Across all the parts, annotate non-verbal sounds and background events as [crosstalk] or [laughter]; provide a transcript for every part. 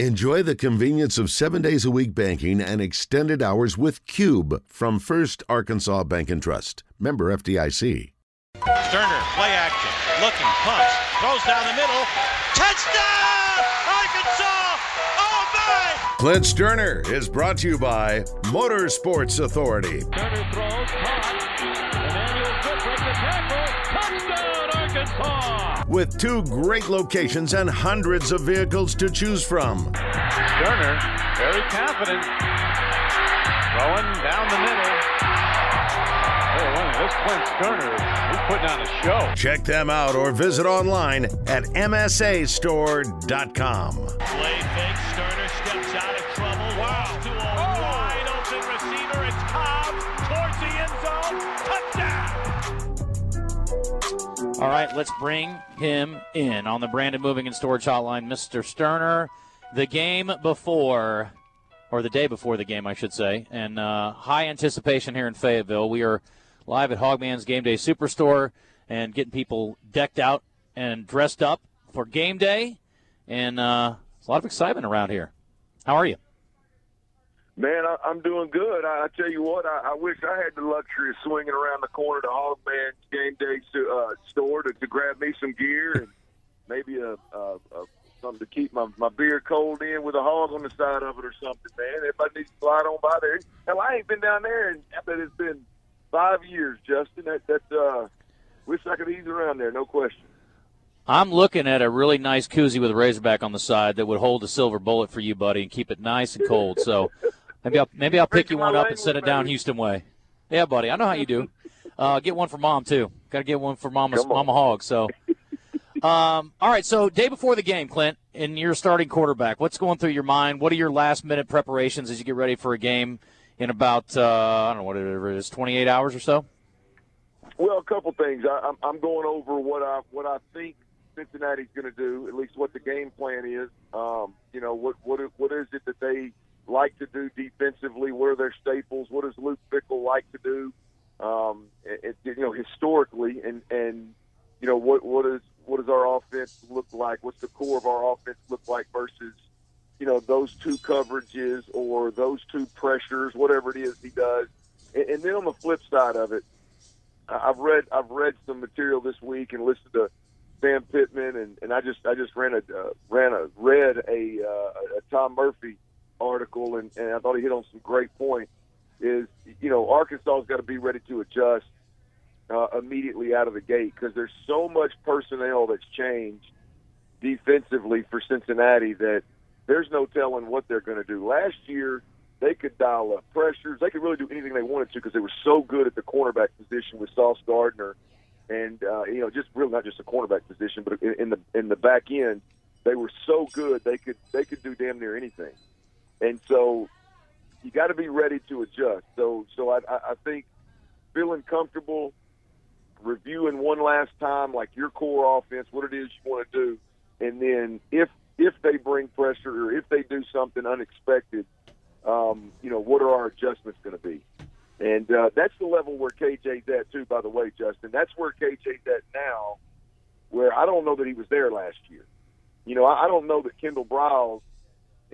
Enjoy the convenience of seven days a week banking and extended hours with Cube from First Arkansas Bank and Trust. Member FDIC. Stoerner, play action, looking, punts, throws down the middle. Touchdown! Arkansas! Oh my! Clint Stoerner is brought to you by Motorsports Authority. Stoerner throws, caught. Emmanuel Foot breaks the tackle. Touchdown, Arkansas! With two great locations and hundreds of vehicles to choose from. Stoerner, very confident. Throwing down the middle. Oh, hey, wait, this Clint Stoerner, he's putting on a show. Check them out or visit online at msastore.com. Play fake, Stoerner steps out of trouble. Wow. All right, let's bring him in on the Brandon Moving and Storage Hotline, Mr. Stoerner. The game before, or the day before the game, I should say, and uh, high anticipation here in Fayetteville. We are live at Hogman's Game Day Superstore and getting people decked out and dressed up for game day, and uh, a lot of excitement around here. How are you? Man, I, I'm doing good. I, I tell you what, I, I wish I had the luxury of swinging around the corner to Hogman game day uh, store to, to grab me some gear and [laughs] maybe a, a, a something to keep my, my beer cold in with a hog on the side of it or something, man. Everybody needs to slide on by there. Hell, I ain't been down there, and I bet it's been five years, Justin. That that uh, wish I could ease around there, no question. I'm looking at a really nice koozie with a Razorback on the side that would hold a silver bullet for you, buddy, and keep it nice and cold. So maybe I'll maybe I'll pick you one up and set it down Houston way. Yeah, buddy, I know how you do. [laughs] Uh, get one for mom too. Got to get one for Mama on. Mama Hog. So, um, all right. So day before the game, Clint, and you're starting quarterback. What's going through your mind? What are your last minute preparations as you get ready for a game in about uh, I don't know what it is, 28 hours or so? Well, a couple things. I, I'm, I'm going over what I what I think Cincinnati's going to do. At least what the game plan is. Um, you know, what what what is it that they like to do defensively? What are their staples? What does Luke Fickell like to do? Um, it, you know, historically, and and you know what what is what does our offense look like? What's the core of our offense look like versus you know those two coverages or those two pressures, whatever it is he does. And, and then on the flip side of it, I've read I've read some material this week and listened to Sam Pittman and, and I just I just ran a uh, ran a read a, uh, a Tom Murphy article and, and I thought he hit on some great points. Is you know Arkansas's got to be ready to adjust uh, immediately out of the gate because there's so much personnel that's changed defensively for Cincinnati that there's no telling what they're going to do. Last year, they could dial up pressures. They could really do anything they wanted to because they were so good at the cornerback position with Sauce Gardner, and uh, you know, just really not just a cornerback position, but in, in the in the back end, they were so good they could they could do damn near anything. And so, you got to be ready to adjust. So, so I, I think feeling comfortable, reviewing one last time, like your core offense, what it is you want to do, and then if if they bring pressure or if they do something unexpected, um, you know, what are our adjustments going to be? And uh, that's the level where KJ's at too. By the way, Justin, that's where KJ's at now. Where I don't know that he was there last year. You know, I, I don't know that Kendall Briles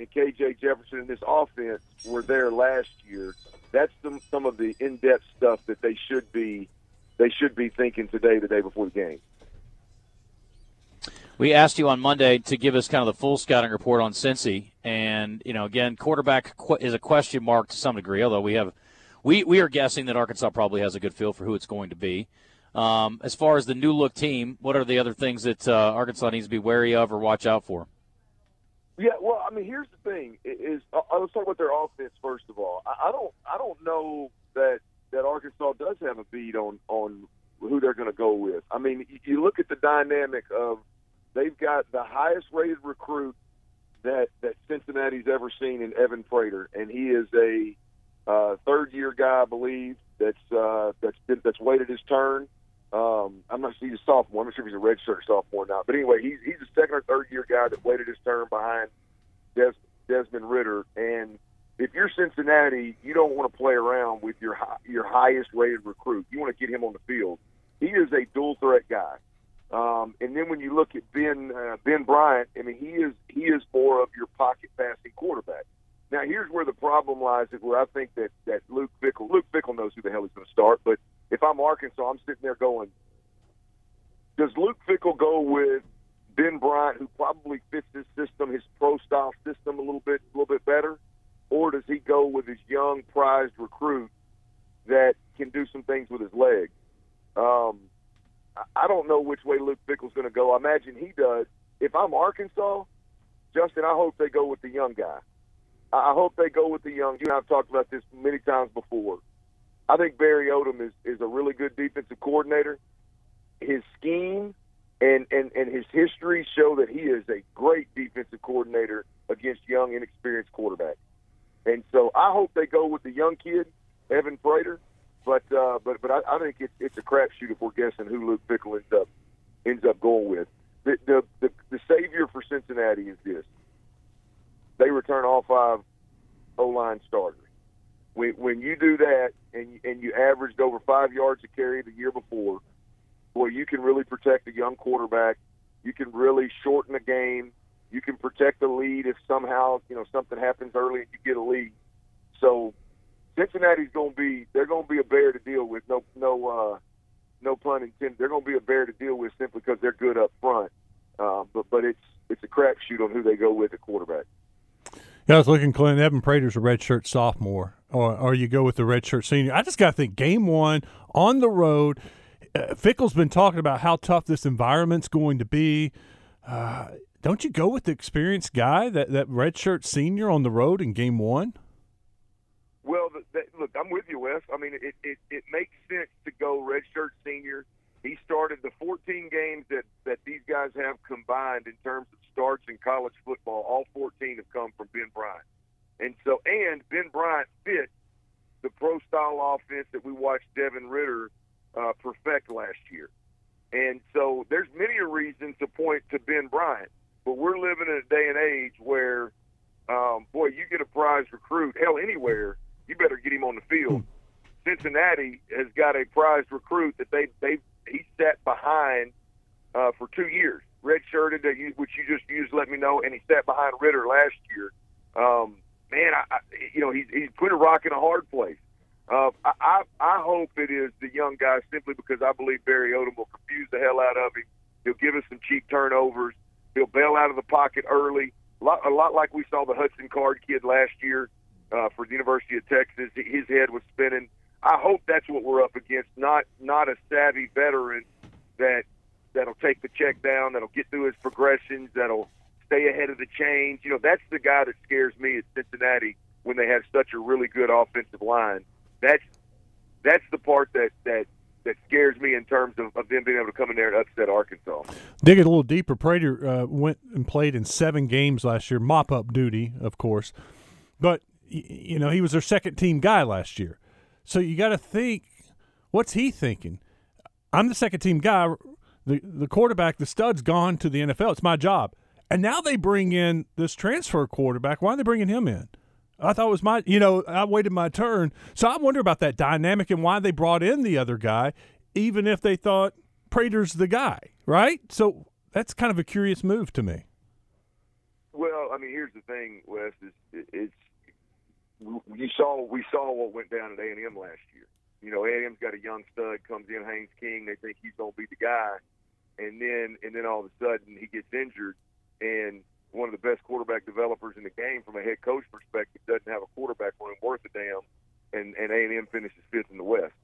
and KJ Jefferson in this offense were there last year. That's some of the in-depth stuff that they should be they should be thinking today, the day before the game. We asked you on Monday to give us kind of the full scouting report on Cincy, and you know, again, quarterback is a question mark to some degree. Although we have, we we are guessing that Arkansas probably has a good feel for who it's going to be. Um, as far as the new look team, what are the other things that uh, Arkansas needs to be wary of or watch out for? Yeah, well, I mean, here's the thing: is uh, let's talk about their offense first of all. I, I don't, I don't know that that Arkansas does have a beat on on who they're going to go with. I mean, you, you look at the dynamic of they've got the highest rated recruit that that Cincinnati's ever seen in Evan Prater, and he is a uh, third year guy, I believe. That's uh, that's that's waited his turn. Um, I'm not sure he's a sophomore. I'm not sure if he's a redshirt sophomore now. But anyway, he's he's a second or third year guy that waited his turn behind Des, Desmond Ridder. And if you're Cincinnati, you don't want to play around with your hi- your highest rated recruit. You want to get him on the field. He is a dual threat guy. Um, and then when you look at Ben uh, Ben Bryant, I mean he is he is more of your pocket passing quarterback. Now here's where the problem lies, is where I think that that Luke Fickell Luke Fickell knows who the hell he's going to start. But if I'm Arkansas, I'm sitting there going, does Luke Fickell go with Ben Bryant, who probably fits his system, his pro style system a little bit a little bit better, or does he go with his young prized recruit that can do some things with his legs? Um, I don't know which way Luke Fickell's going to go. I imagine he does. If I'm Arkansas, Justin, I hope they go with the young guy. I hope they go with the young. You and I've talked about this many times before. I think Barry Odom is, is a really good defensive coordinator. His scheme and, and, and his history show that he is a great defensive coordinator against young, inexperienced quarterbacks. And so I hope they go with the young kid, Evan Prater. But uh, but but I, I think it's it's a crapshoot if we're guessing who Luke Fickell ends up ends up going with. The, the the the savior for Cincinnati is this: they return all five O line starters. When when you do that and and you averaged over five yards a carry the year before, boy, you can really protect a young quarterback. You can really shorten a game. You can protect the lead if somehow you know something happens early and you get a lead. So Cincinnati's going to be they're going to be a bear to deal with. No no uh, no pun intended. They're going to be a bear to deal with simply because they're good up front. Uh, but but it's it's a crapshoot on who they go with at quarterback. Yeah, I was looking, Clint. Evan Prater's a redshirt sophomore, or or you go with the redshirt senior. I just got to think game one on the road. Uh, Fickell's been talking about how tough this environment's going to be. Uh, don't you go with the experienced guy, that that redshirt senior on the road in game one? Well, look, I'm with you, Wes. I mean, it, it, it makes sense to go redshirt senior. He started the 14 games that, that these guys have combined in terms of starts in college football. All 14 have come from Ben Bryant. And so, and Ben Bryant fit the pro style offense that we watched Devin Ridder uh, perfect last year. And so there's many a reason to point to Ben Bryant, but we're living in a day and age where, um, boy, you get a prize recruit, hell, anywhere – you better get him on the field. Cincinnati has got a prized recruit that they they he sat behind uh, for two years, redshirted, that which you just used. Let me know, and he sat behind Ridder last year. Um, man, I, I, you know he's he's put a rock in a hard place. Uh, I, I I hope it is the young guy simply because I believe Barry Odom will confuse the hell out of him. He'll give us some cheap turnovers. He'll bail out of the pocket early, a lot, a lot like we saw the Hudson Card kid last year uh, for the University of Texas. His head was spinning. I hope that's what we're up against, not not a savvy veteran that that'll take the check down, that'll get through his progressions, that'll stay ahead of the change. You know, that's the guy that scares me at Cincinnati when they have such a really good offensive line. That's that's the part that that that scares me in terms of, of them being able to come in there and upset Arkansas. Dig it a little deeper. Prater uh, went and played in seven games last year, mop up duty, of course. But you know, he was their second team guy last year. So you got to think, what's he thinking? I'm the second team guy. The the quarterback, the stud's gone to the NFL. It's my job. And now they bring in this transfer quarterback. Why are they bringing him in? I thought it was my, you know, I waited my turn. So I wonder about that dynamic and why they brought in the other guy, even if they thought Prater's the guy, right? So that's kind of a curious move to me. Well, I mean, here's the thing, Wes. Is it's you saw we saw what went down at A and M last year. You know, A and M's got a young stud comes in, Haynes King. They think he's going to be the guy, and then and then all of a sudden he gets injured, and one of the best quarterback developers in the game from a head coach perspective doesn't have a quarterback room worth a damn, and and A and M finishes fifth in the West.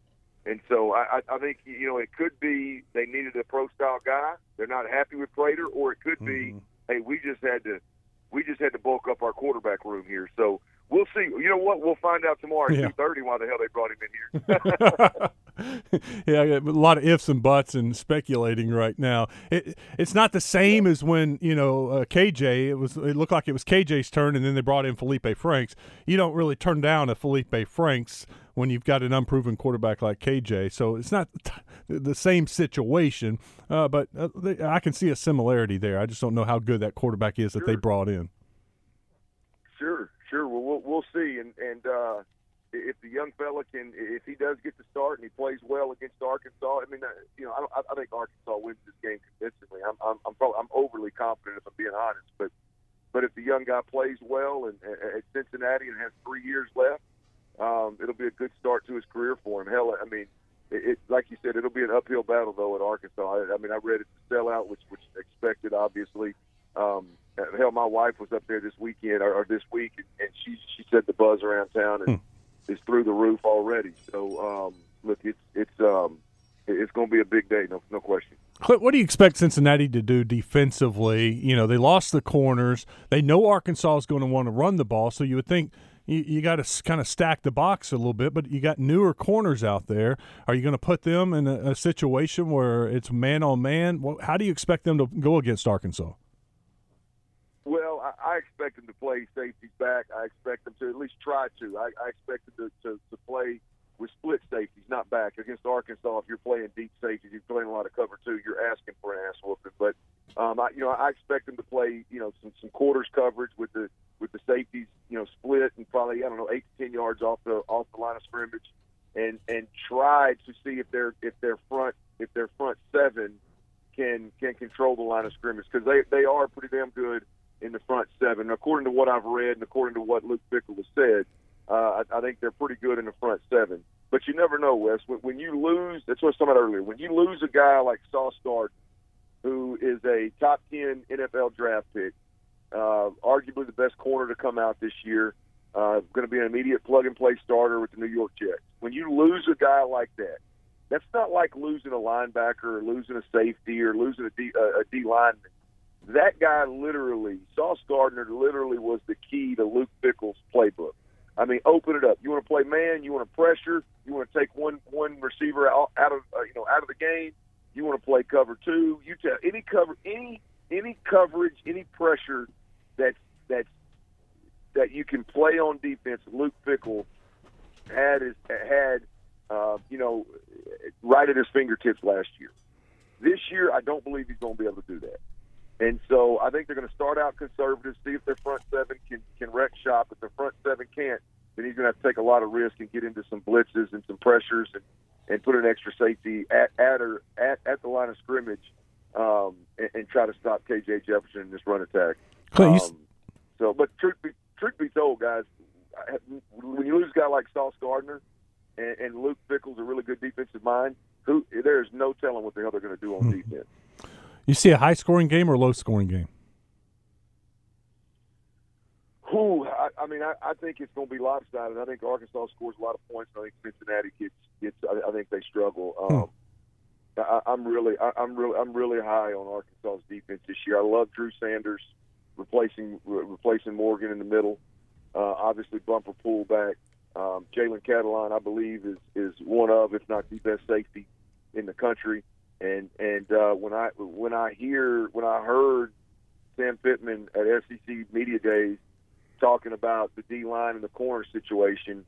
And so I, I think you know it could be they needed a pro style guy. They're not happy with Prater, or it could be, mm-hmm. hey, we just had to we just had to bulk up our quarterback room here. So we'll see. You know what? We'll find out tomorrow at yeah. two thirty why the hell they brought him in here. [laughs] yeah, a lot of ifs and buts and speculating right now. It, it's not the same as when you know uh, KJ. It was it looked like it was KJ's turn, and then they brought in Felipe Franks. You don't really turn down a Felipe Franks when you've got an unproven quarterback like KJ. So it's not t- the same situation, uh, but uh, they, I can see a similarity there. I just don't know how good that quarterback is that they brought in. Sure, sure. Well, we'll, we'll see. And and uh, if the young fella can, if he does get to start and he plays well against Arkansas, I mean, uh, you know, I, I think Arkansas wins this game convincingly. I'm, I'm, I'm, probably, I'm overly confident if I'm being honest, but, but if the young guy plays well and at Cincinnati and has three years left, um, it'll be a good start to his career for him. Hell, I mean, it, it like you said, it'll be an uphill battle though at Arkansas. I, I mean, I read it's a sellout, which which expected obviously. Um, hell, my wife was up there this weekend or, or this week, and, and she she said the buzz around town and hmm. is through the roof already. So um, look, it's it's um, it's going to be a big day, no no question. What do you expect Cincinnati to do defensively? You know, they lost the corners. They know Arkansas is going to want to run the ball, so you would think you, you got to kind of stack the box a little bit, but you got newer corners out there. Are you going to put them in a, a situation where it's man on man? How do you expect them to go against Arkansas? Well, I, I expect them to play safeties back. I expect them to at least try to. I, I expect them to, to, to play with split safeties, not back. Against Arkansas, if you're playing deep safeties, you're playing a lot of cover two, you're asking for an ass whooping. But um, I, you know, I expect them to play, you know, some some quarters coverage with the with the safeties, you know, split and probably I don't know eight to ten yards off the off the line of scrimmage, and and try to see if their if their front if their front seven can can control the line of scrimmage because they they are pretty damn good in the front seven. According to what I've read and according to what Luke Fickell has said, uh, I, I think they're pretty good in the front seven. But you never know, Wes. When, when you lose, that's what I was talking about earlier. When you lose a guy like Sauce Gardner, who is a top ten NFL draft pick, uh, arguably the best corner to come out this year, uh, going to be an immediate plug and play starter with the New York Jets. When you lose a guy like that, that's not like losing a linebacker or losing a safety or losing a D, a D lineman that guy literally, Sauce Gardner literally was the key to Luke Fickell's playbook. I mean, open it up. You want to play man, you want to pressure, you want to take one one receiver out, out of uh, you know out of the game. You want to play cover two. You tell any cover any any coverage, any pressure that's that's that you can play on defense. Luke Fickell had his had uh, you know right at his fingertips last year. This year, I don't believe he's going to be able to do that. And so I think they're going to start out conservative, see if their front seven can can wreck shop. If their front seven can't, then he's going to have to take a lot of risk and get into some blitzes and some pressures and and put an extra safety at at or at, at the line of scrimmage um, and, and try to stop KJ Jefferson in this run attack. Um, so, but truth be truth be told, guys, when you lose a guy like Sauce Gardner and, and Luke Fickell's a really good defensive mind, who there is no telling what the hell they're going to do on mm-hmm. defense. You see a high scoring game or low scoring game? Who I, I mean, I, I think it's going to be lopsided. I think Arkansas scores a lot of points. I think Cincinnati gets gets. I, I think they struggle. Hmm. Um, I, I'm really, I, I'm really, I'm really high on Arkansas's defense this year. I love Drew Sanders replacing re- replacing Morgan in the middle. Uh, obviously, bumper pullback. Um, Jalen Catalon, I believe, is is one of, if not the best safety in the country. And and uh, when I when I hear when I heard Sam Pittman at SEC media days talking about the D line and the corner situation,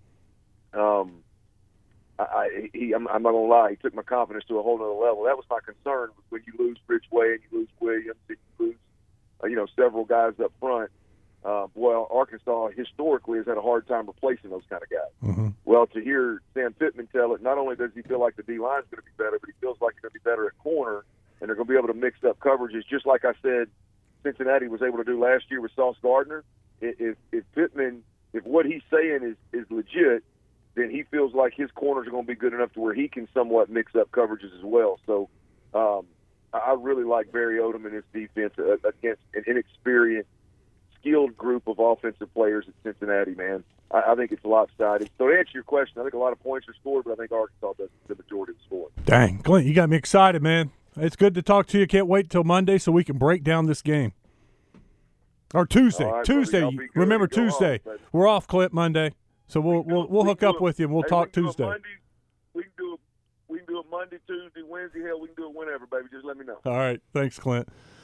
um, I, I he, I'm, I'm not gonna lie, he took my confidence to a whole other level. That was my concern when you lose Ridgeway and you lose Williams and you lose, uh, you know, several guys up front. Uh, well, Arkansas historically has had a hard time replacing those kind of guys. Mm-hmm. Well, to hear Sam Pittman tell it, not only does he feel like the D line is going to be better, but he feels like they're going to be better at corner, and they're going to be able to mix up coverages, just like I said, Cincinnati was able to do last year with Sauce Gardner. If, if Pittman, if what he's saying is is legit, then he feels like his corners are going to be good enough to where he can somewhat mix up coverages as well. So. Um, I really like Barry Odom and his defense against an inexperienced skilled group of offensive players at Cincinnati, man. I, I think it's lopsided. So to answer your question, I think a lot of points are scored, but I think Arkansas does the majority of the scoring. Dang, Clint, you got me excited, man. It's good to talk to you. Can't wait till Monday so we can break down this game. Or Tuesday. Right, Tuesday. Remember Tuesday. Off, We're off Clint Monday. So we'll we'll, we'll hook up with you and we'll hey, talk we Tuesday. Monday, we can do it we can do it Monday, Tuesday, Wednesday, hell, we can do it whenever, baby. Just let me know. All right. Thanks, Clint.